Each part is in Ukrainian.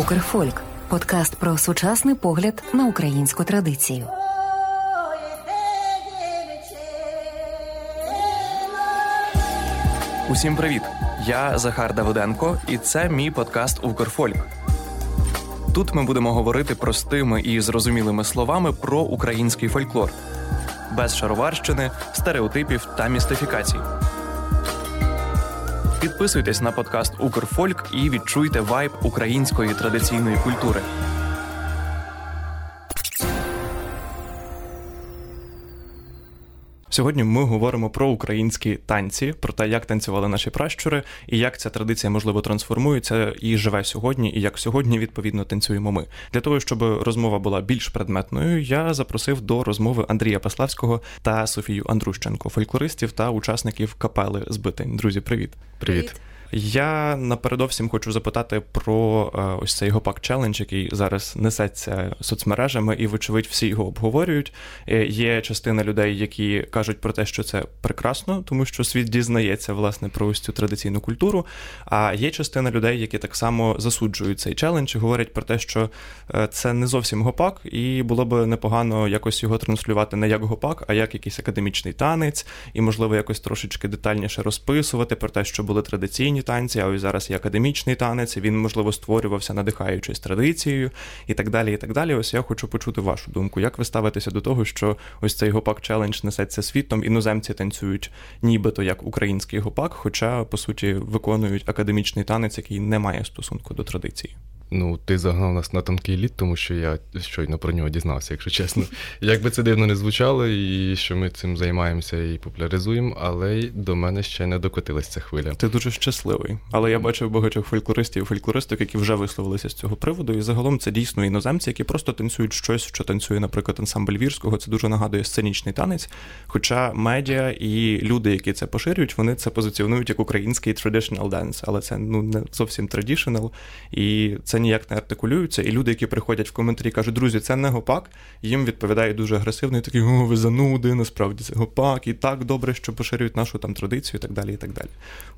Укрфольк подкаст про сучасний погляд на українську традицію. Усім привіт! Я Захар Давиденко, і це мій подкаст Укрфольк. Тут ми будемо говорити простими і зрозумілими словами про український фольклор, без шароварщини, стереотипів та містифікацій. Підписуйтесь на подкаст Укрфольк і відчуйте вайб української традиційної культури. Сьогодні ми говоримо про українські танці, про те, як танцювали наші пращури, і як ця традиція можливо трансформується і живе сьогодні, і як сьогодні відповідно танцюємо ми. Для того щоб розмова була більш предметною, я запросив до розмови Андрія Паславського та Софію Андрущенко, фольклористів та учасників капели Збитень. Друзі, привіт, привіт. Я напередовсім хочу запитати про е, ось цей гопак челендж, який зараз несеться соцмережами, і, вочевидь, всі його обговорюють. Е, є частина людей, які кажуть про те, що це прекрасно, тому що світ дізнається власне про ось цю традиційну культуру. А є частина людей, які так само засуджують цей челендж і говорять про те, що е, це не зовсім гопак, і було б непогано якось його транслювати не як гопак, а як якийсь академічний танець, і можливо якось трошечки детальніше розписувати про те, що були традиційні народні танці, а ось зараз є академічний танець. Він можливо створювався, надихаючись традицією і так далі. І так далі. Ось я хочу почути вашу думку. Як ви ставитеся до того, що ось цей гопак челендж несеться світом, іноземці танцюють нібито як український гопак, хоча по суті виконують академічний танець, який не має стосунку до традиції. Ну, ти загнав нас на тонкий лід, тому що я щойно про нього дізнався, якщо чесно. Як би це дивно не звучало, і що ми цим займаємося і популяризуємо, але до мене ще не докотилася ця хвиля. Ти дуже щасливий. Але я бачив багатьох фольклористів і фольклористок, які вже висловилися з цього приводу. І загалом це дійсно іноземці, які просто танцюють щось, що танцює, наприклад, ансамбль вірського. Це дуже нагадує сценічний танець. Хоча медіа і люди, які це поширюють, вони це позиціонують як український traditional dance, але це ну не зовсім traditional. І це ніяк не артикулюються, і люди, які приходять в коментарі, кажуть, друзі, це не гопак, їм відповідає дуже агресивно, і такі, о, ви зануди, насправді це гопак, і так добре, що поширюють нашу там традицію, і так далі. і так далі.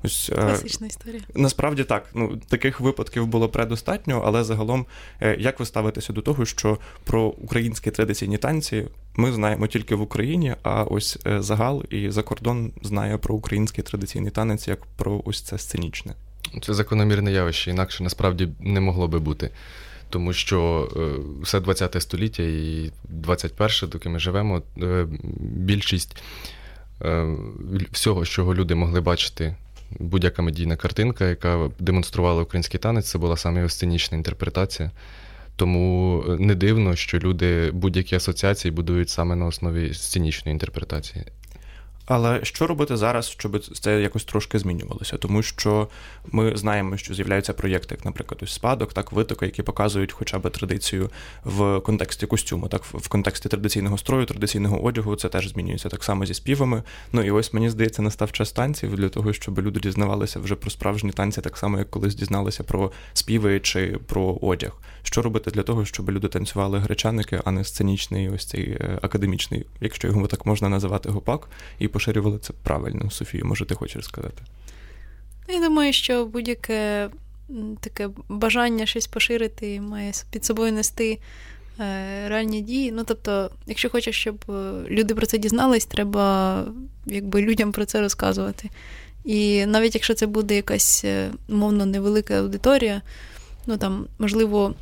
Ось е, Класична історія. Насправді так. Ну таких випадків було предостатньо, але загалом, е, як ви ставитеся до того, що про українські традиційні танці ми знаємо тільки в Україні, а ось е, загал і за кордон знає про український традиційний танець як про ось це сценічне. Це закономірне явище, інакше насправді не могло би бути. Тому що е, все 20 століття і 21, доки ми живемо, е, більшість е, всього, що люди могли бачити, будь-яка медійна картинка, яка демонструвала український танець, це була саме сценічна інтерпретація. Тому не дивно, що люди будь-які асоціації будують саме на основі сценічної інтерпретації. Але що робити зараз, щоб це якось трошки змінювалося? Тому що ми знаємо, що з'являються проєкти, як, наприклад, ось спадок, так витоки, які показують хоча б традицію в контексті костюму, так в контексті традиційного строю, традиційного одягу, це теж змінюється так само зі співами. Ну і ось мені здається, настав час танців для того, щоб люди дізнавалися вже про справжні танці, так само як колись дізналися про співи чи про одяг. Що робити для того, щоб люди танцювали гречаники, а не сценічний, ось цей е, академічний, якщо його так можна називати гопак, і поширювали це правильно. Софію, може, ти хочеш сказати? Я думаю, що будь-яке таке бажання щось поширити має під собою нести е, реальні дії. Ну, тобто, якщо хочеш, щоб е, люди про це дізнались, треба якби людям про це розказувати. І навіть якщо це буде якась мовно невелика аудиторія, ну там, можливо,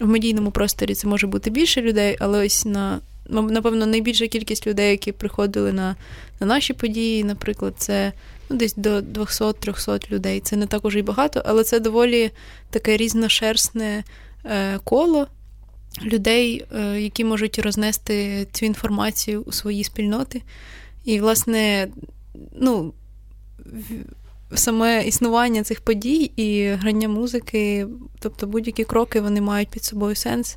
в медійному просторі це може бути більше людей, але ось на напевно найбільша кількість людей, які приходили на на наші події, наприклад, це ну, десь до 200-300 людей. Це не так уже й багато, але це доволі таке різношерстне е, коло людей, е, які можуть рознести цю інформацію у свої спільноти. І, власне, ну, саме існування цих подій і грання музики, тобто будь-які кроки вони мають під собою сенс.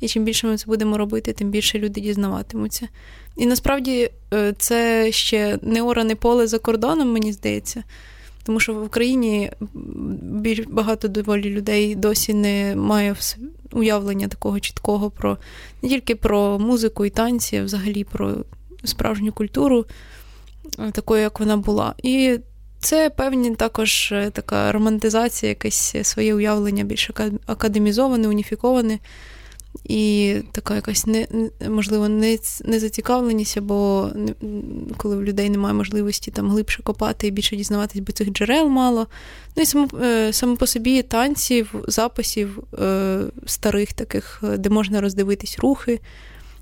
І чим більше ми це будемо робити, тим більше люди дізнаватимуться. І насправді е, це ще не оране поле за кордоном, мені здається. Тому що в Україні більш багато доволі людей досі не має уявлення такого чіткого про не тільки про музику і танці, а взагалі про справжню культуру, е, такою, як вона була. І це певні також така романтизація, якесь своє уявлення більш академізоване, уніфіковане. І така якась не, можливо не, незацікавленість, або не, коли в людей немає можливості там глибше копати і більше дізнаватись, бо цих джерел мало. Ну і само, е, само по собі танців, записів е, старих таких, де можна роздивитись рухи,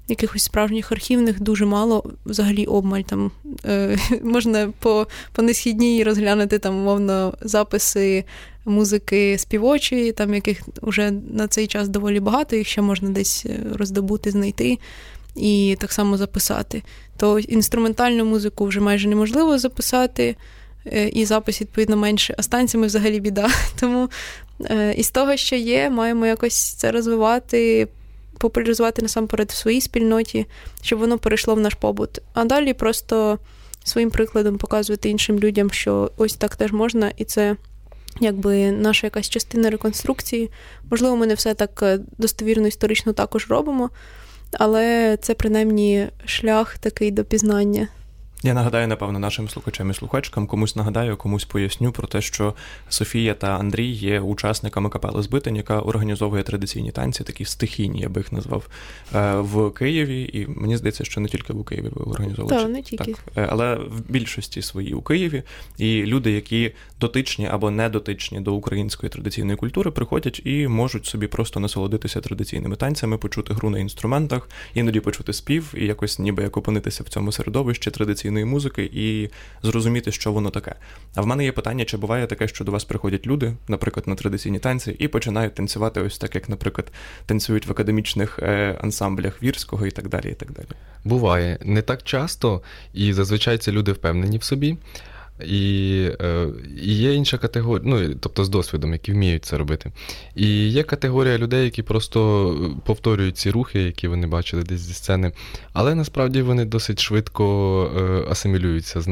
якихось справжніх архівних дуже мало, взагалі обмаль там е, можна по по несхідній розглянути там, умовно, записи музики співочої, там яких вже на цей час доволі багато, їх ще можна десь е, роздобути, знайти і так само записати. То інструментальну музику вже майже неможливо записати. Е, і запис, відповідно, менше, а з танцями взагалі біда. Тому е, із того, що є, маємо якось це розвивати, популяризувати насамперед в своїй спільноті, щоб воно перейшло в наш побут. А далі просто своїм прикладом показувати іншим людям, що ось так теж можна, і це якби наша якась частина реконструкції. Можливо, ми не все так е, достовірно історично також робимо, але це принаймні шлях такий до пізнання. Я нагадаю, напевно, нашим слухачам і слухачкам, комусь нагадаю, комусь поясню про те, що Софія та Андрій є учасниками капели Збитень, яка організовує традиційні танці, такі стихійні, я би їх назвав, е, в Києві. І мені здається, що не тільки в Києві ви організовуєте. Так, не тільки. Так, е, але в більшості свої у Києві. І люди, які дотичні або не дотичні до української традиційної культури, приходять і можуть собі просто насолодитися традиційними танцями, почути гру на інструментах, іноді почути спів і якось ніби як опинитися в цьому середовищі традиційної традиційної музики і зрозуміти, що воно таке. А в мене є питання, чи буває таке, що до вас приходять люди, наприклад, на традиційні танці, і починають танцювати ось так, як, наприклад, танцюють в академічних е, ансамблях вірського і так далі. і так далі. Буває не так часто, і зазвичай це люди впевнені в собі. І е, і є інша категорія, ну тобто з досвідом, які вміють це робити. І є категорія людей, які просто повторюють ці рухи, які вони бачили десь зі сцени, але насправді вони досить швидко е, асимілюються з,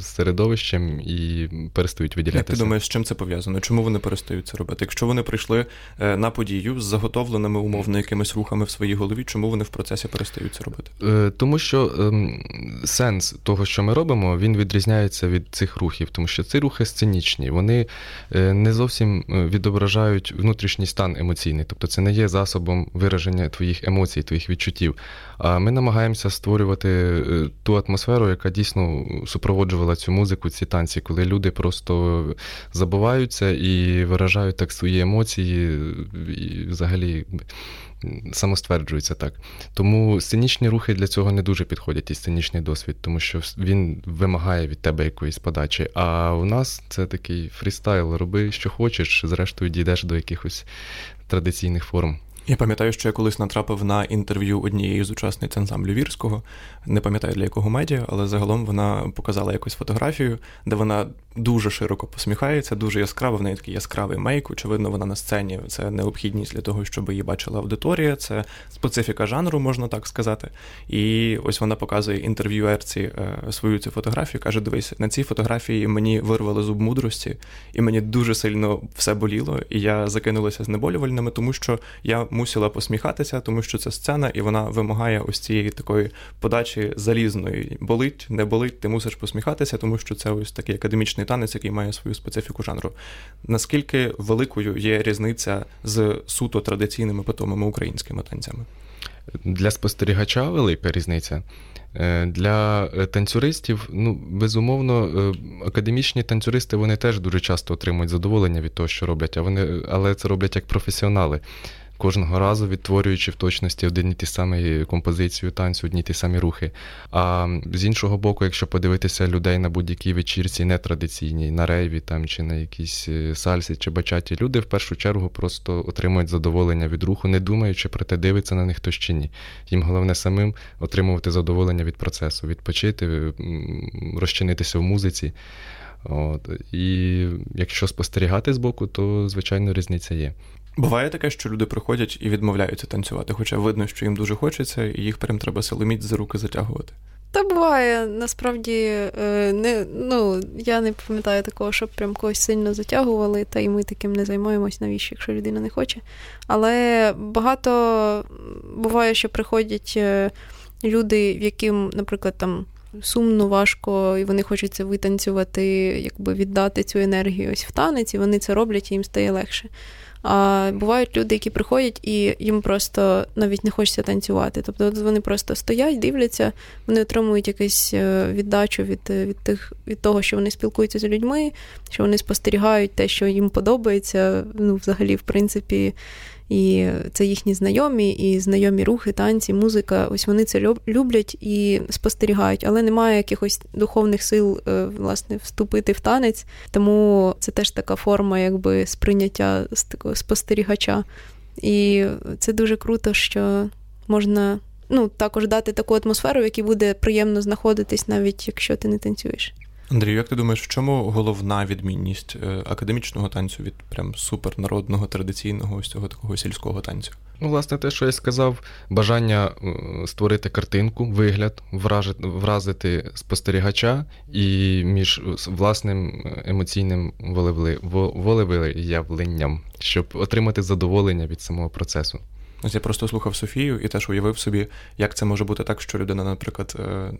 середовищем і перестають виділятися. Як ти думаєш, з чим це пов'язано? Чому вони перестають це робити? Якщо вони прийшли е, на подію з заготовленими умовно якимись рухами в своїй голові, чому вони в процесі перестають це робити? Тому що ем, сенс того, що ми робимо, він відрізняється від цих цих рухів, тому що ці рухи сценічні, вони е, не зовсім е, відображають внутрішній стан емоційний, тобто це не є засобом вираження твоїх емоцій, твоїх відчуттів. А ми намагаємося створювати е, ту атмосферу, яка дійсно супроводжувала цю музику, ці танці, коли люди просто забуваються і виражають так свої емоції, і взагалі самостверджується так. Тому сценічні рухи для цього не дуже підходять і сценічний досвід, тому що він вимагає від тебе якоїсь подачі. А у нас це такий фрістайл. Роби, що хочеш, зрештою дійдеш до якихось традиційних форм. Я пам'ятаю, що я колись натрапив на інтерв'ю однієї з учасниць ансамблю Вірського. Не пам'ятаю для якого медіа, але загалом вона показала якусь фотографію, де вона дуже широко посміхається, дуже яскраво. В неї такий яскравий мейк. Очевидно, вона на сцені. Це необхідність для того, щоб її бачила аудиторія. Це специфіка жанру, можна так сказати. І ось вона показує інтерв'юерці е, свою цю фотографію. каже: Дивись, на цій фотографії мені вирвали зуб мудрості, і мені дуже сильно все боліло. І я закинулася знеболювальними, тому що я мусила посміхатися, тому що це сцена, і вона вимагає ось цієї такої подачі залізної. Болить, не болить, ти мусиш посміхатися, тому що це ось такий академічний танець, який має свою специфіку жанру. Наскільки великою є різниця з суто традиційними питомими українськими танцями? Для спостерігача велика різниця. Е, для е, танцюристів, ну, безумовно, е, академічні танцюристи вони теж дуже часто отримують задоволення від того, що роблять, а вони, але це роблять як професіонали кожного разу відтворюючи в точності один і ті самі композицію танцю, одні ті самі рухи. А з іншого боку, якщо подивитися людей на будь-якій вечірці нетрадиційній, на рейві там чи на якійсь е, сальсі чи бачаті, люди в першу чергу просто отримують задоволення від руху, не думаючи про те, дивиться на них хтось чи ні. Їм головне самим отримувати задоволення від процесу, відпочити, розчинитися в музиці. От. І якщо спостерігати з боку, то звичайно різниця є. Буває таке, що люди приходять і відмовляються танцювати, хоча видно, що їм дуже хочеться, і їх прям треба силоміць за руки затягувати. Та буває, насправді е, не ну я не пам'ятаю такого, щоб прям когось сильно затягували, та й ми таким не займаємось, навіщо, якщо людина не хоче. Але багато буває, що приходять е, люди, в яким, наприклад, там сумно, важко, і вони хочуть це витанцювати, якби віддати цю енергію ось в танець, і вони це роблять, і їм стає легше. А бувають люди, які приходять і їм просто навіть не хочеться танцювати. Тобто вони просто стоять, дивляться, вони отримують якусь е, віддачу від від, тих, від того, що вони спілкуються з людьми, що вони спостерігають те, що їм подобається. Ну, взагалі, в принципі, і це їхні знайомі, і знайомі рухи, танці, музика. Ось вони це люблять і спостерігають, але немає якихось духовних сил е, власне вступити в танець. Тому це теж така форма, якби сприйняття спостерігача. І це дуже круто, що можна ну, також дати таку атмосферу, в якій буде приємно знаходитись, навіть якщо ти не танцюєш. Андрію, як ти думаєш, в чому головна відмінність е, академічного танцю від прям супернародного, традиційного ось цього такого сільського танцю? Ну, власне, те, що я сказав, бажання е, створити картинку, вигляд, вражити, вразити спостерігача і між власним е, емоційним волевиявленням, щоб отримати задоволення від самого процесу. Ось я просто слухав Софію і теж уявив собі, як це може бути так, що людина, наприклад, е,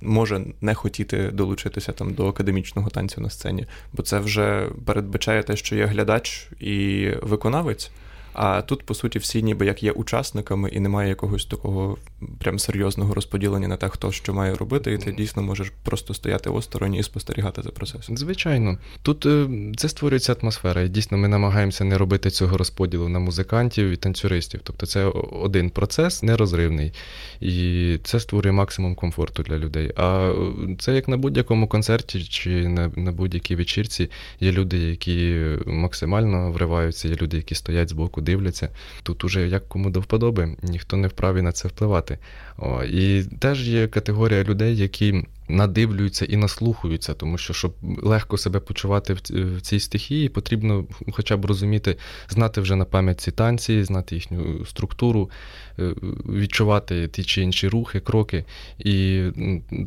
може не хотіти долучитися там до академічного танцю на сцені, бо це вже передбачає те, що є глядач і виконавець. А тут, по суті, всі ніби як є учасниками, і немає якогось такого прям серйозного розподілення на те, хто що має робити, і ти дійсно можеш просто стояти осторонь і спостерігати за процесом. Звичайно, тут е, це створюється атмосфера. І дійсно ми намагаємося не робити цього розподілу на музикантів і танцюристів. Тобто це один процес нерозривний, і це створює максимум комфорту для людей. А е, це як на будь-якому концерті чи на, на будь-якій вечірці є люди, які максимально вриваються, є люди, які стоять збоку дивляться. Тут уже як кому до вподоби, ніхто не вправі на це впливати. fuerte. О, І теж є категорія людей, які надивлюються і наслухаються, тому що, щоб легко себе почувати в цій стихії, потрібно хоча б розуміти, знати вже на пам'ять ці танці, знати їхню структуру, е, відчувати ті чи інші рухи, кроки. І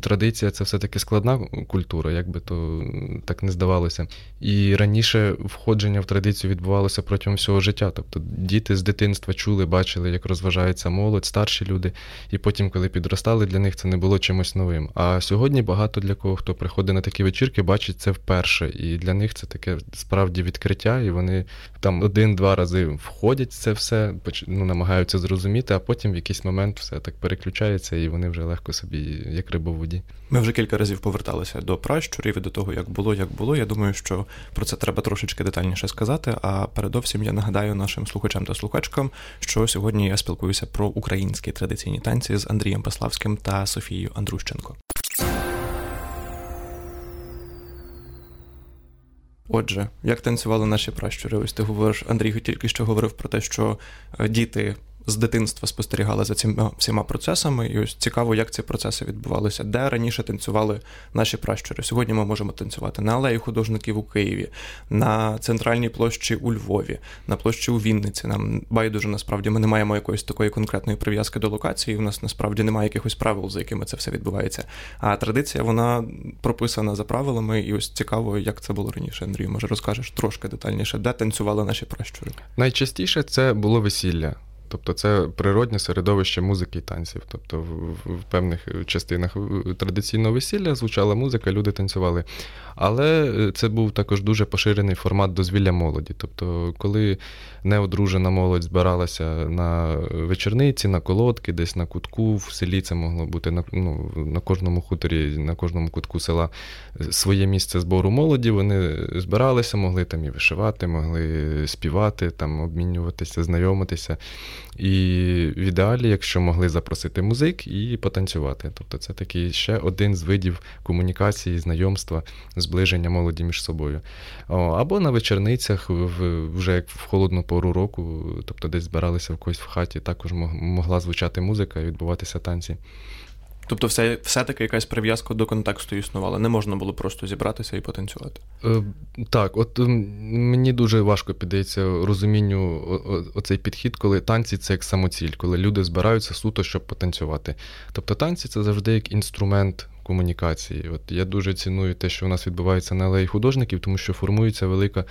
традиція це все-таки складна культура, як би то так не здавалося. І раніше входження в традицію відбувалося протягом всього життя. Тобто діти з дитинства чули, бачили, як розважається молодь, старші люди, і потім, коли підростали, для них це не було чимось новим. А сьогодні багато для кого, хто приходить на такі вечірки, бачить це вперше. І для них це таке справді відкриття, і вони там один-два рази входять в це все, ну, намагаються зрозуміти, а потім в якийсь момент все так переключається, і вони вже легко собі, як риба в воді. Ми вже кілька разів поверталися до пращурів і до того, як було, як було. Я думаю, що про це треба трошечки детальніше сказати. А передовсім я нагадаю нашим слухачам та слухачкам, що сьогодні я спілкуюся про українські традиційні танці з Андрієм Паславським та Софією Андрущенко. Отже, як танцювали наші пращури? Ось ти говориш, Андрій тільки що говорив про те, що е, діти з дитинства спостерігали за цими всіма процесами, і ось цікаво, як ці процеси відбувалися, де раніше танцювали наші пращури. Сьогодні ми можемо танцювати на алеї художників у Києві, на центральній площі у Львові, на площі у Вінниці. Нам байдуже насправді ми не маємо якоїсь такої конкретної прив'язки до локації. У нас насправді немає якихось правил, за якими це все відбувається. А традиція вона прописана за правилами, і ось цікаво, як це було раніше. Андрій, може розкажеш трошки детальніше, де танцювали наші пращури? Найчастіше це було весілля. Тобто це природне середовище музики і танців. Тобто в, в певних частинах традиційного весілля звучала музика, люди танцювали. Але е, це був також дуже поширений формат дозвілля молоді. Тобто, коли неодружена молодь збиралася на вечорниці, на колодки, десь на кутку, в селі це могло бути на ну, на кожному хуторі, на кожному кутку села своє місце збору молоді. Вони збиралися, могли там і вишивати, могли співати, там обмінюватися, знайомитися. І в ідеалі, якщо могли запросити музик і потанцювати. Тобто це такий ще один з видів комунікації, знайомства, зближення молоді між собою. Або на вечорницях, вже як в холодну пору року, тобто десь збиралися в когось в хаті, також могла звучати музика і відбуватися танці. Тобто, все, все-таки якась прив'язка до контексту існувала. Не можна було просто зібратися і потанцювати. Е, так, от мені дуже важко піддається розумінню оцей підхід, коли танці це як самоціль, коли люди збираються суто, щоб потанцювати. Тобто танці це завжди як інструмент комунікації. От Я дуже ціную те, що у нас відбувається на алеї художників, тому що формується велика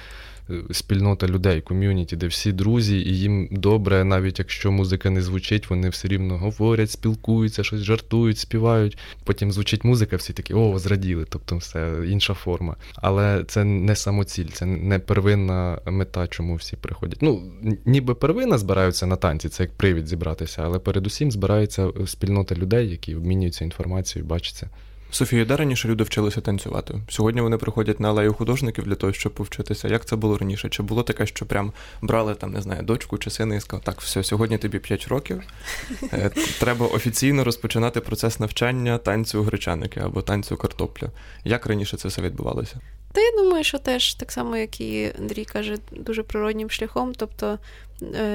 спільнота людей, ком'юніті, де всі друзі, і їм добре, навіть якщо музика не звучить, вони все рівно говорять, спілкуються, щось жартують, співають. Потім звучить музика, всі такі о, зраділи, тобто все інша форма. Але це не самоціль, це не первинна мета, чому всі приходять. Ну, ніби первина збираються на танці, це як привід зібратися, але передусім збирається спільнота людей, які обмінюються інформацією, бачаться. Софію, де раніше люди вчилися танцювати? Сьогодні вони приходять на алею художників для того, щоб повчитися. Як це було раніше? Чи було таке, що прям брали там, не знаю, дочку чи сина і сказали, так, все, сьогодні тобі 5 років. Е, треба офіційно розпочинати процес навчання танцю гречаники або танцю картопля. Як раніше це все відбувалося? Та я думаю, що теж так само, як і Андрій каже, дуже природнім шляхом. Тобто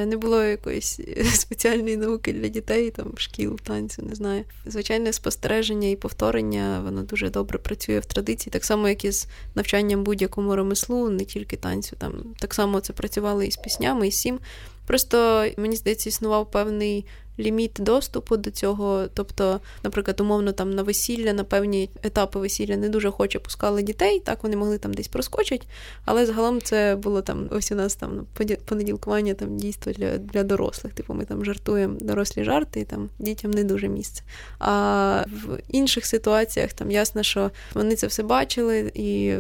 не було якоїсь спеціальної науки для дітей, там шкіл, танцю, не знаю. Звичайне спостереження і повторення, воно дуже добре працює в традиції, так само, як і з навчанням будь-якому ремеслу, не тільки танцю. Там так само це працювало і з піснями, і з сім. Просто мені здається, існував певний ліміт доступу до цього. Тобто, наприклад, умовно там на весілля, на певні етапи весілля не дуже хоче пускали дітей, так вони могли там десь проскочити, але загалом це було там ось у нас там понеділкування там дійство для для дорослих. Типу ми там жартуємо дорослі жарти, і там дітям не дуже місце. А в інших ситуаціях там ясно, що вони це все бачили і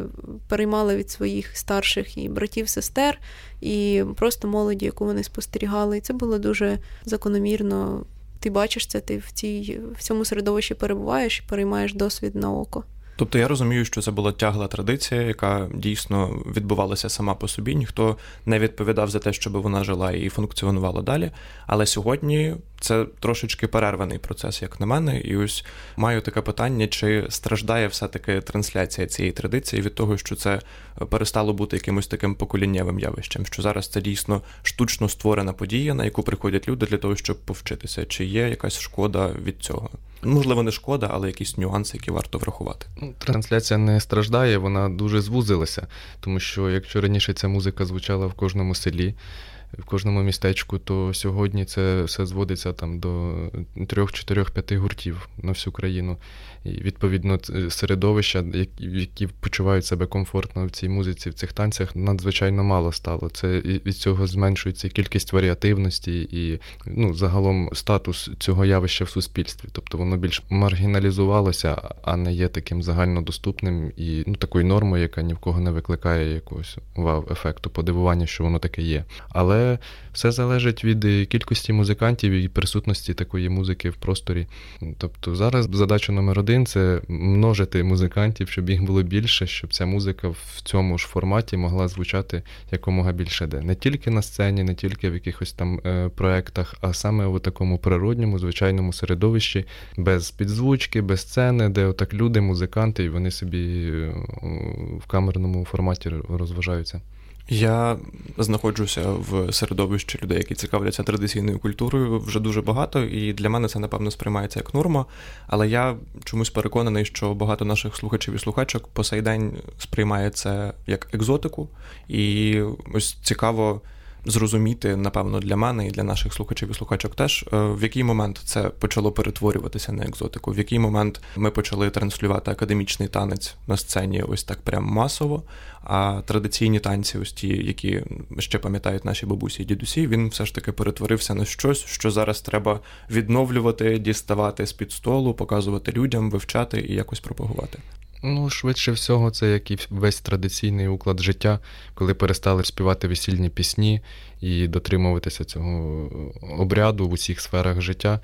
переймали від своїх старших і братів, сестер, і просто молоді, яку вони спостерігали. І це було дуже закономірно ти бачиш це, ти в цій в цьому середовищі перебуваєш і переймаєш досвід на око. Тобто я розумію, що це була тягла традиція, яка дійсно відбувалася сама по собі. Ніхто не відповідав за те, щоб вона жила і функціонувала далі. Але сьогодні це трошечки перерваний процес, як на мене, і ось маю таке питання: чи страждає все-таки трансляція цієї традиції від того, що це перестало бути якимось таким поколіннєвим явищем, що зараз це дійсно штучно створена подія, на яку приходять люди для того, щоб повчитися, чи є якась шкода від цього? Можливо, не шкода, але якісь нюанси, які варто врахувати. Ну, трансляція не страждає, вона дуже звузилася, тому що якщо раніше ця музика звучала в кожному селі в кожному містечку, то сьогодні це все зводиться там до трьох, чотирьох, п'яти гуртів на всю країну. І відповідно середовища, які почувають себе комфортно в цій музиці, в цих танцях, надзвичайно мало стало. Це від цього зменшується кількість варіативності і ну, загалом статус цього явища в суспільстві. Тобто воно більш маргіналізувалося, а не є таким загальнодоступним і ну, такою нормою, яка ні в кого не викликає якогось вау-ефекту, подивування, що воно таке є. Але але все залежить від кількості музикантів і присутності такої музики в просторі. Тобто зараз задача номер один це множити музикантів, щоб їх було більше, щоб ця музика в цьому ж форматі могла звучати якомога більше де. Не тільки на сцені, не тільки в якихось там е, проектах, а саме у такому природньому, звичайному середовищі, без підзвучки, без сцени, де отак люди, музиканти, і вони собі е, в камерному форматі розважаються. Я знаходжуся в середовищі людей, які цікавляться традиційною культурою вже дуже багато, і для мене це, напевно, сприймається як норма. Але я чомусь переконаний, що багато наших слухачів і слухачок по сей день сприймає це як екзотику, і ось цікаво зрозуміти, напевно, для мене і для наших слухачів і слухачок теж, е, в який момент це почало перетворюватися на екзотику, в який момент ми почали транслювати академічний танець на сцені ось так прям масово. А традиційні танці, ось ті, які ще пам'ятають наші бабусі і дідусі, він все ж таки перетворився на щось, що зараз треба відновлювати, діставати з під столу, показувати людям, вивчати і якось пропагувати. Ну, швидше всього, це як і весь традиційний уклад життя, коли перестали співати весільні пісні і дотримуватися цього обряду в усіх сферах життя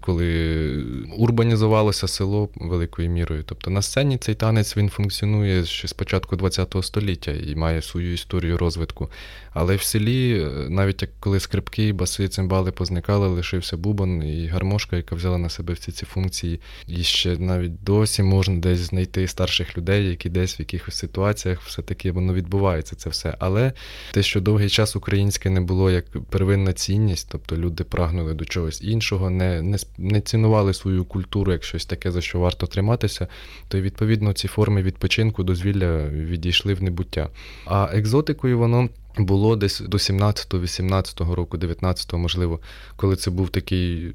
коли урбанізувалося село великою мірою. Тобто на сцені цей танець він функціонує ще з початку ХХ століття і має свою історію розвитку. Але в селі, навіть як коли скрипки, баси, цимбали позникали, лишився бубон і гармошка, яка взяла на себе всі ці функції. І ще навіть досі можна десь знайти старших людей, які десь в якихось ситуаціях все-таки воно відбувається це все. Але те, що довгий час українське не було як первинна цінність, тобто люди прагнули до чогось іншого, не не не цінували свою культуру як щось таке, за що варто триматися, то відповідно ці форми відпочинку, дозвілля відійшли в небуття. А екзотикою воно було десь до 17-го, 18-го року, 19-го, можливо, коли це був такий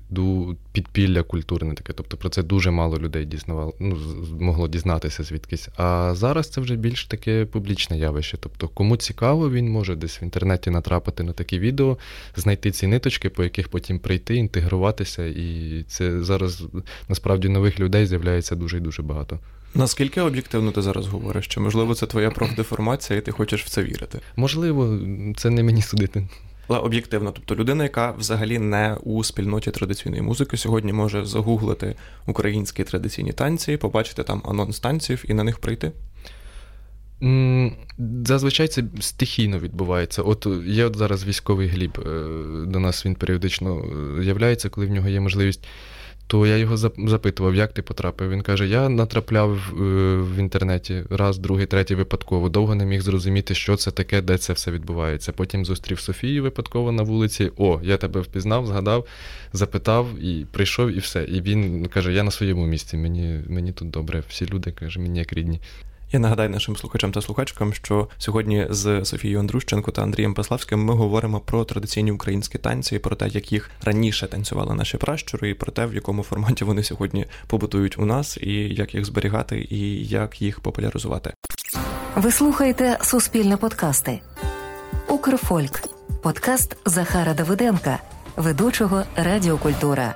підпілля культурне таке. Тобто про це дуже мало людей дізнавало, ну, могло дізнатися звідкись. А зараз це вже більш таке публічне явище. Тобто, кому цікаво, він може десь в інтернеті натрапити на такі відео, знайти ці ниточки, по яких потім прийти, інтегруватися. І це зараз насправді нових людей з'являється дуже і дуже багато. Наскільки об'єктивно ти зараз говориш? Чи можливо це твоя профдеформація, і ти хочеш в це вірити? Можливо, це не мені судити. Але об'єктивно, тобто людина, яка взагалі не у спільноті традиційної музики, сьогодні може загуглити українські традиційні танці, побачити там анонс танців і на них прийти. Зазвичай це стихійно відбувається. От є от зараз військовий гліб е, до нас він періодично е, з'являється, коли в нього є можливість то я його запитував, як ти потрапив. Він каже: я натрапляв е, в інтернеті раз, другий, третій випадково. Довго не міг зрозуміти, що це таке, де це все відбувається. Потім зустрів Софію випадково на вулиці. О, я тебе впізнав, згадав, запитав і прийшов, і все. І він каже: Я на своєму місці, мені мені тут добре. Всі люди каже, мені як рідні. Я нагадаю нашим слухачам та слухачкам, що сьогодні з Софією Андрущенко та Андрієм Паславським ми говоримо про традиційні українські танці, про те, як їх раніше танцювали наші пращури, і про те, в якому форматі вони сьогодні побутують у нас, і як їх зберігати, і як їх популяризувати. Ви слухаєте Суспільне подкасти. Укрфольк. Подкаст Захара Давиденка, ведучого Радіокультура.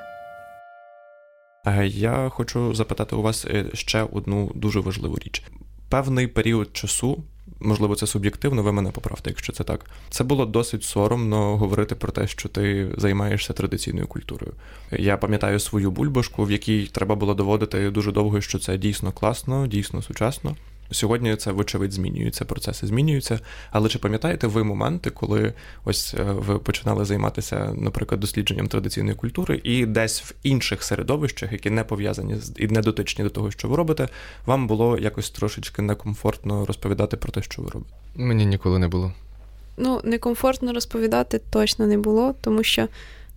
Я хочу запитати у вас е, ще одну дуже важливу річ певний період часу. Можливо, це суб'єктивно, ви мене поправте, якщо це так. Це було досить соромно говорити про те, що ти займаєшся традиційною культурою. Я пам'ятаю свою бульбашку, в якій треба було доводити дуже довго, що це дійсно класно, дійсно сучасно. Сьогодні це, вочевидь, змінюється, процеси змінюються. Але чи пам'ятаєте ви моменти, коли ось е, ви починали займатися, наприклад, дослідженням традиційної культури, і десь в інших середовищах, які не пов'язані з і не дотичні до того, що ви робите, вам було якось трошечки некомфортно розповідати про те, що ви робите? Мені ніколи не було. Ну, некомфортно розповідати точно не було, тому що.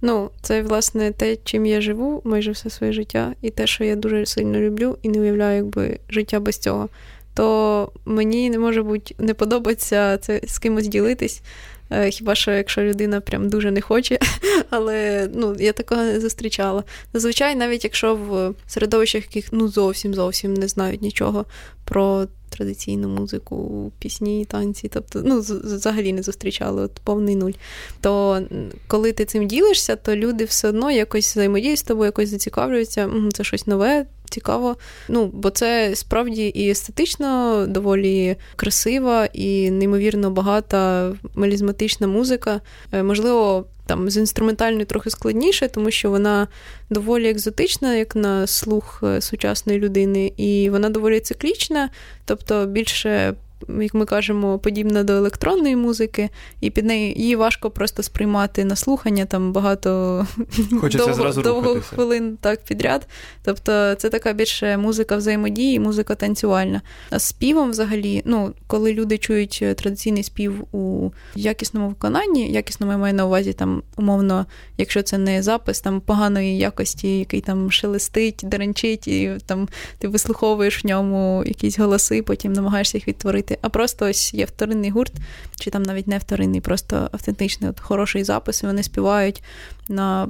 Ну, це власне те, чим я живу майже все своє життя, і те, що я дуже сильно люблю, і не уявляю, якби життя без цього то мені не може бути не подобається це з кимось ділитись. Е, хіба що якщо людина прям дуже не хоче, але ну, я такого не зустрічала. Зазвичай, навіть якщо в середовищах, яких ну зовсім зовсім не знають нічого про традиційну музику, пісні, танці, тобто ну, взагалі не зустрічали от повний нуль. То коли ти цим ділишся, то люди все одно якось взаємодіють з тобою, якось зацікавлюються, це щось нове цікаво. Ну, бо це справді і естетично доволі красива і неймовірно багата мелізматична музика. Е, можливо, там з інструментальною трохи складніше, тому що вона доволі екзотична, як на слух е, сучасної людини, і вона доволі циклічна, тобто більше як ми кажемо, подібна до електронної музики, і під неї її важко просто сприймати на слухання там багато довго, зразу довго хвилин так підряд. Тобто це така більше музика взаємодії, музика танцювальна. А співом, взагалі, ну, коли люди чують е, традиційний спів у якісному виконанні, якісно я маю на увазі, там, умовно, якщо це не запис там поганої якості, який там шелестить, деренчить, і там ти вислуховуєш в ньому якісь голоси, потім намагаєшся їх відтворити робити, а просто ось є вторинний гурт, чи там навіть не вторинний, просто автентичний, от хороший запис, і вони співають на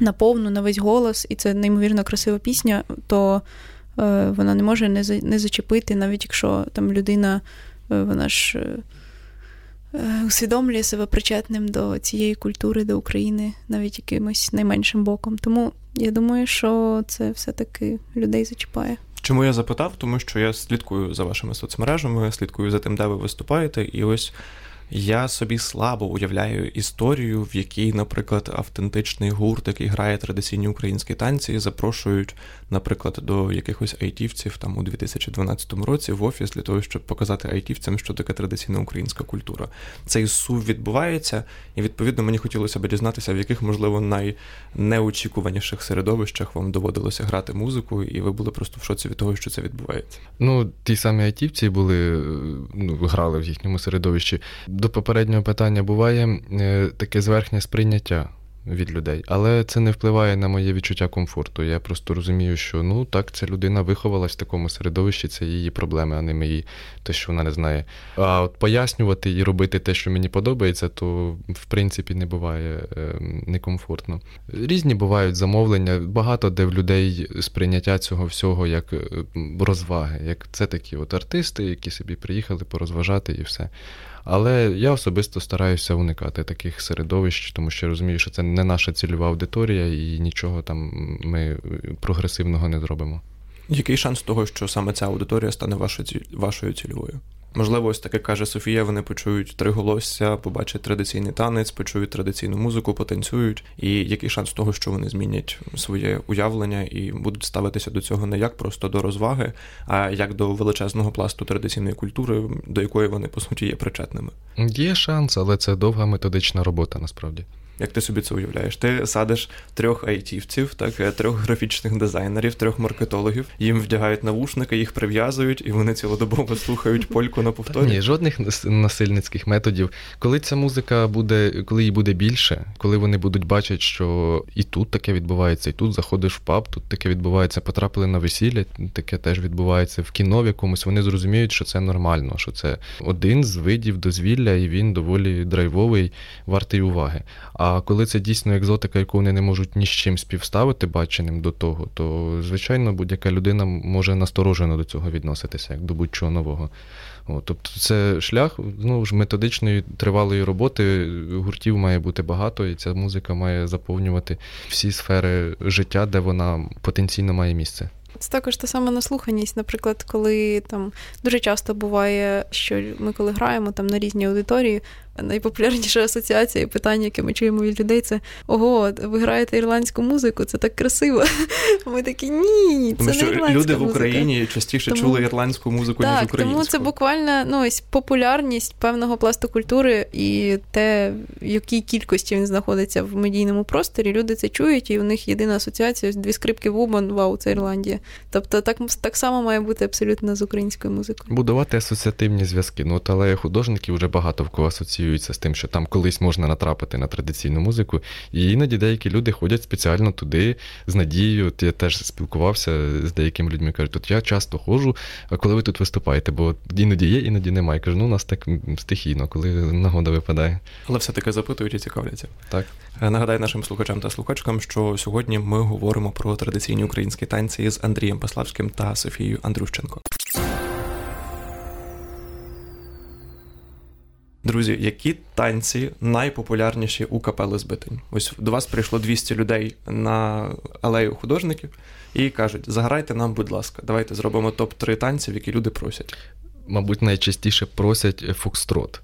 на повну, на весь голос, і це неймовірно красива пісня, то е, вона не може не не зачепити, навіть якщо там людина, е, вона ж. Е, е, усвідомлює себе причетним до цієї культури, до України, навіть якимось найменшим боком. Тому я думаю, що це все-таки людей зачіпає. Чому я запитав? Тому що я слідкую за вашими соцмережами, слідкую за тим, де ви виступаєте, і ось я собі слабо уявляю історію, в якій, наприклад, автентичний гурт, який грає традиційні українські танці, запрошують, наприклад, до якихось айтівців там у 2012 році в офіс для того, щоб показати айтівцям, що таке традиційна українська культура. Цей сув відбувається, і відповідно мені хотілося б дізнатися, в яких, можливо, найнеочікуваніших середовищах вам доводилося грати музику, і ви були просто в шоці від того, що це відбувається. Ну, ті самі айтівці були, ну, грали в їхньому середовищі до попереднього питання буває е, таке зверхнє сприйняття. від людей. Але це не впливає на моє відчуття комфорту. Я просто розумію, що ну так, ця людина виховалась в такому середовищі, це її проблеми, а не мої, те, що вона не знає. А от пояснювати і робити те, що мені подобається, то в принципі не буває е, некомфортно. Різні бувають замовлення, багато де в людей сприйняття цього всього як е, розваги, як це такі от артисти, які собі приїхали порозважати і все. Але я особисто стараюся уникати таких середовищ, тому що розумію, що це не наша цільова аудиторія, і нічого там ми прогресивного не зробимо. Який шанс того, що саме ця аудиторія стане вашою цільовою? Можливо, ось таке каже Софія. Вони почують три голосся, побачать традиційний танець, почують традиційну музику, потанцюють. І який шанс того, що вони змінять своє уявлення і будуть ставитися до цього не як просто до розваги, а як до величезного пласту традиційної культури, до якої вони по суті є причетними? Є шанс, але це довга методична робота насправді. Як ти собі це уявляєш? Ти садиш трьох айтівців, так е, трьох графічних дизайнерів, трьох маркетологів. Їм вдягають навушники, їх прив'язують, і вони цілодобово слухають польку на повторі. Ні, жодних насильницьких методів. Коли ця музика буде, коли її буде більше, коли вони будуть бачити, що і тут таке відбувається, і тут заходиш в паб, тут таке відбувається, потрапили на весілля, таке теж відбувається в кіно в якомусь. Вони зрозуміють, що це нормально, що це один з видів дозвілля, і він доволі драйвовий, вартий уваги. А а коли це дійсно екзотика, яку вони не можуть ні з чим співставити баченим до того, то звичайно будь-яка людина може насторожено до цього відноситися, як до будь-чого нового. От, Тобто це шлях знову ж методичної тривалої роботи гуртів має бути багато, і ця музика має заповнювати всі сфери життя, де вона потенційно має місце. Це також та сама наслуханість. Наприклад, коли там дуже часто буває, що ми коли граємо там на різні аудиторії, найпопулярніша асоціація і питання, яке ми чуємо від людей, це ого, ви граєте ірландську музику, це так красиво. Ми такі ні, це Тому що не ірландська люди в Україні частіше тому... чули ірландську музику, так, ніж українську. Тому це буквально ну, ось популярність певного пласту культури і те, в якій кількості він знаходиться в медійному просторі. Люди це чують, і у них єдина асоціація ось дві скрипки Вуман, вау, це Ірландія. Тобто так так само має бути абсолютно з українською музикою. Будувати асоціативні зв'язки. Ну, от, але художники вже багато в кого асоціюють асоціюються з тим, що там колись можна натрапити на традиційну музику. І іноді деякі люди ходять спеціально туди з надією. От Я теж спілкувався з деякими людьми, кажуть, тут я часто ходжу, а коли ви тут виступаєте, бо іноді є, іноді немає. кажу, ну у нас так стихійно, коли нагода випадає. Але все-таки запитують і цікавляться. Так. Е, нагадаю нашим слухачам та слухачкам, що сьогодні ми говоримо про традиційні українські танці з Андрієм Паславським та Софією Андрющенко. Друзі, які танці найпопулярніші у капели збитень? Ось до вас прийшло 200 людей на алею художників і кажуть: заграйте нам, будь ласка, давайте зробимо топ-3 танців, які люди просять. Мабуть, найчастіше просять фокстрот.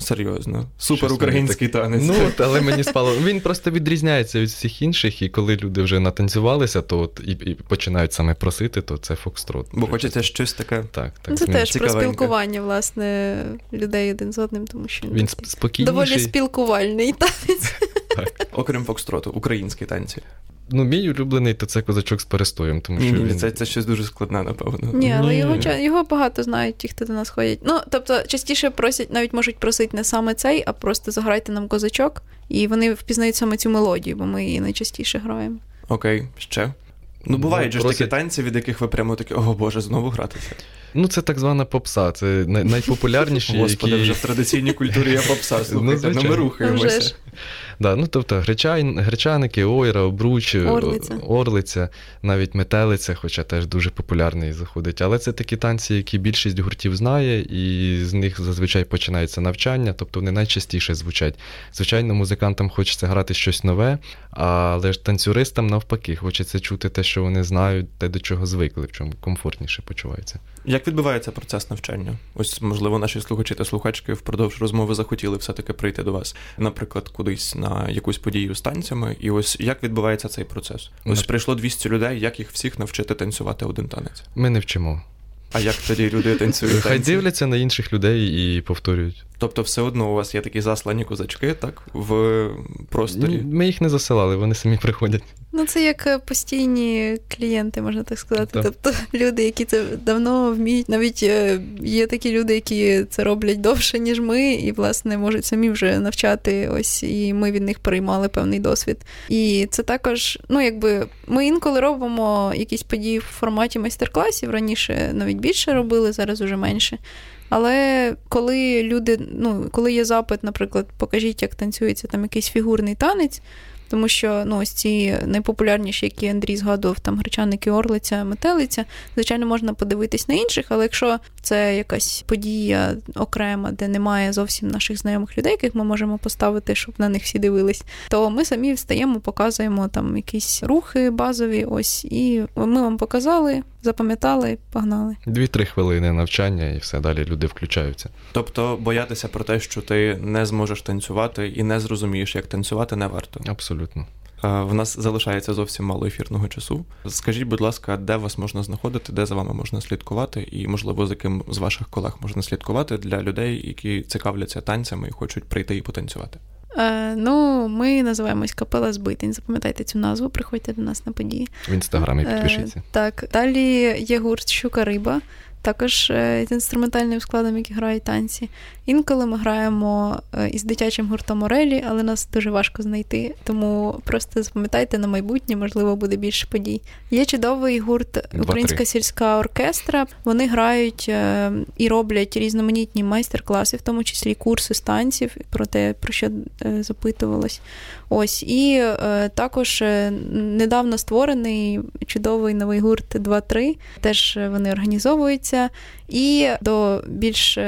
Серйозно, супер український танець. Ну, от, але мені спало. Він просто відрізняється від всіх інших, і коли люди вже натанцювалися, то от і, і починають саме просити, то це фокстрот. Бо хочеться щось таке. Так, так. Це теж про спілкування, власне, людей один з одним, тому що він спокійніший. доволі спілкувальний танець. Так. Окрім фокстроту, українські танці. Ну, мій улюблений то це козачок з перестоєм. тому що Ні, він... це це щось дуже складне, напевно. Ні, але його його багато знають, ті, хто до нас ходять. Ну, тобто, частіше просять, навіть можуть просити не саме цей, а просто заграйте нам козачок, і вони впізнають саме цю мелодію, бо ми її найчастіше граємо. Окей, ще. Ну, бувають ну, же такі танці, від яких ви прямо такі, о Боже, знову гратися. Ну, це так звана попса, це найпопулярніші. Господи, які... вже в традиційній культурі є попса. Ну, слухайте, ну, ми рухаємося. Да, ну, Тобто гречан, гречаники, ойра, обруч, орлиця. орлиця, навіть метелиця, хоча теж дуже популярний заходить. Але це такі танці, які більшість гуртів знає, і з них зазвичай починається навчання, тобто вони найчастіше звучать. Звичайно, музикантам хочеться грати щось нове, але ж танцюристам навпаки, хочеться чути те, що вони знають, те, до чого звикли, в чому комфортніше почуваються. Як відбувається процес навчання? Ось, можливо, наші слухачі та слухачки впродовж розмови захотіли все-таки прийти до вас, наприклад, кудись на якусь подію з танцями. І ось як відбувається цей процес? Ось прийшло 200 людей, як їх всіх навчити танцювати один танець? Ми не вчимо. А як тоді люди танцюють? Хай дивляться на інших людей і повторюють. Тобто, все одно у вас є такі заслані козачки, так, в просторі? Ми їх не засилали, вони самі приходять. Ну, це як е, постійні клієнти, можна так сказати. Так. Тобто люди, які це давно вміють, навіть е, є такі люди, які це роблять довше, ніж ми, і, власне, можуть самі вже навчати. Ось і ми від них переймали певний досвід. І це також, ну якби ми інколи робимо якісь події в форматі майстер-класів. Раніше навіть більше робили, зараз уже менше. Але коли люди, ну коли є запит, наприклад, покажіть, як танцюється там якийсь фігурний танець, тому що ну, ось ці найпопулярніші, які Андрій згадував, там гречаники, орлиця, метелиця, звичайно, можна подивитись на інших, але якщо це якась подія окрема, де немає зовсім наших знайомих людей, яких ми можемо поставити, щоб на них всі дивились, то ми самі встаємо, показуємо там якісь рухи базові, ось, і ми вам показали, запам'ятали, погнали. Дві-три хвилини навчання, і все далі люди включаються. Тобто боятися про те, що ти не зможеш танцювати і не зрозумієш, як танцювати, не варто. Абсолютно. В нас залишається зовсім мало ефірного часу. Скажіть, будь ласка, де вас можна знаходити, де за вами можна слідкувати, і, можливо, з яким з ваших колег можна слідкувати для людей, які цікавляться танцями і хочуть прийти і потанцювати? Е, Ну, ми називаємось Капела Збитень. Запам'ятайте цю назву, приходьте до нас на події. В інстаграмі е, підпишіться. Е, так, далі є гурт Щука Риба також е, з інструментальним складом, які грають танці. Інколи ми граємо е, із дитячим гуртом Орелі, але нас дуже важко знайти. Тому просто запам'ятайте на майбутнє, можливо, буде більше подій. Є чудовий гурт Українська сільська оркестра. Вони грають е, і роблять різноманітні майстер-класи, в тому числі курси з танців, про те, про що запитувалось. Ось і також недавно створений чудовий новий гурт 2-3. Теж вони організовуються. І до більш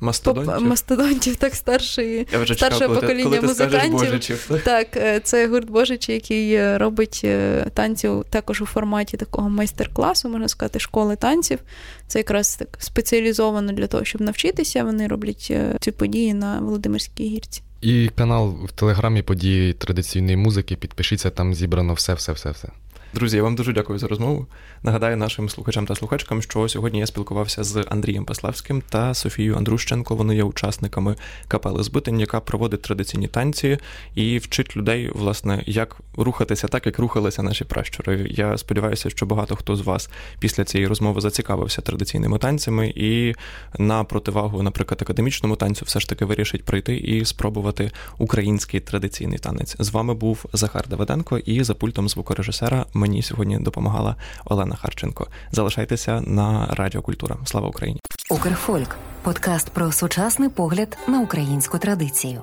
мастодонтів, поп- мастодонтів так старшої Я вже старшого чекав, покоління коли ти музикантів. Божичів, так? так, е, це гурт Божичі, який е, робить танці також у форматі такого майстер-класу, можна сказати, школи танців. Це якраз так спеціалізовано для того, щоб навчитися. Вони роблять ці події на Володимирській гірці. І канал в Телеграмі події традиційної музики. Підпишіться, там зібрано все, все, все, все. Друзі, я вам дуже дякую за розмову. Нагадаю нашим слухачам та слухачкам, що сьогодні я спілкувався з Андрієм Паславським та Софією Андрущенко. Вони є учасниками капели Збитень, яка проводить традиційні танці і вчить людей, власне, як рухатися так, як рухалися наші пращури. Я сподіваюся, що багато хто з вас після цієї розмови зацікавився традиційними танцями і на противагу, наприклад, академічному танцю, все ж таки вирішить прийти і спробувати український традиційний танець. З вами був Захар Давиденко і за пультом звукорежисера мені сьогодні допомагала Олена Харченко. Залишайтеся на Радіо Культура. Слава Україні! Укрфольк подкаст про сучасний погляд на українську традицію.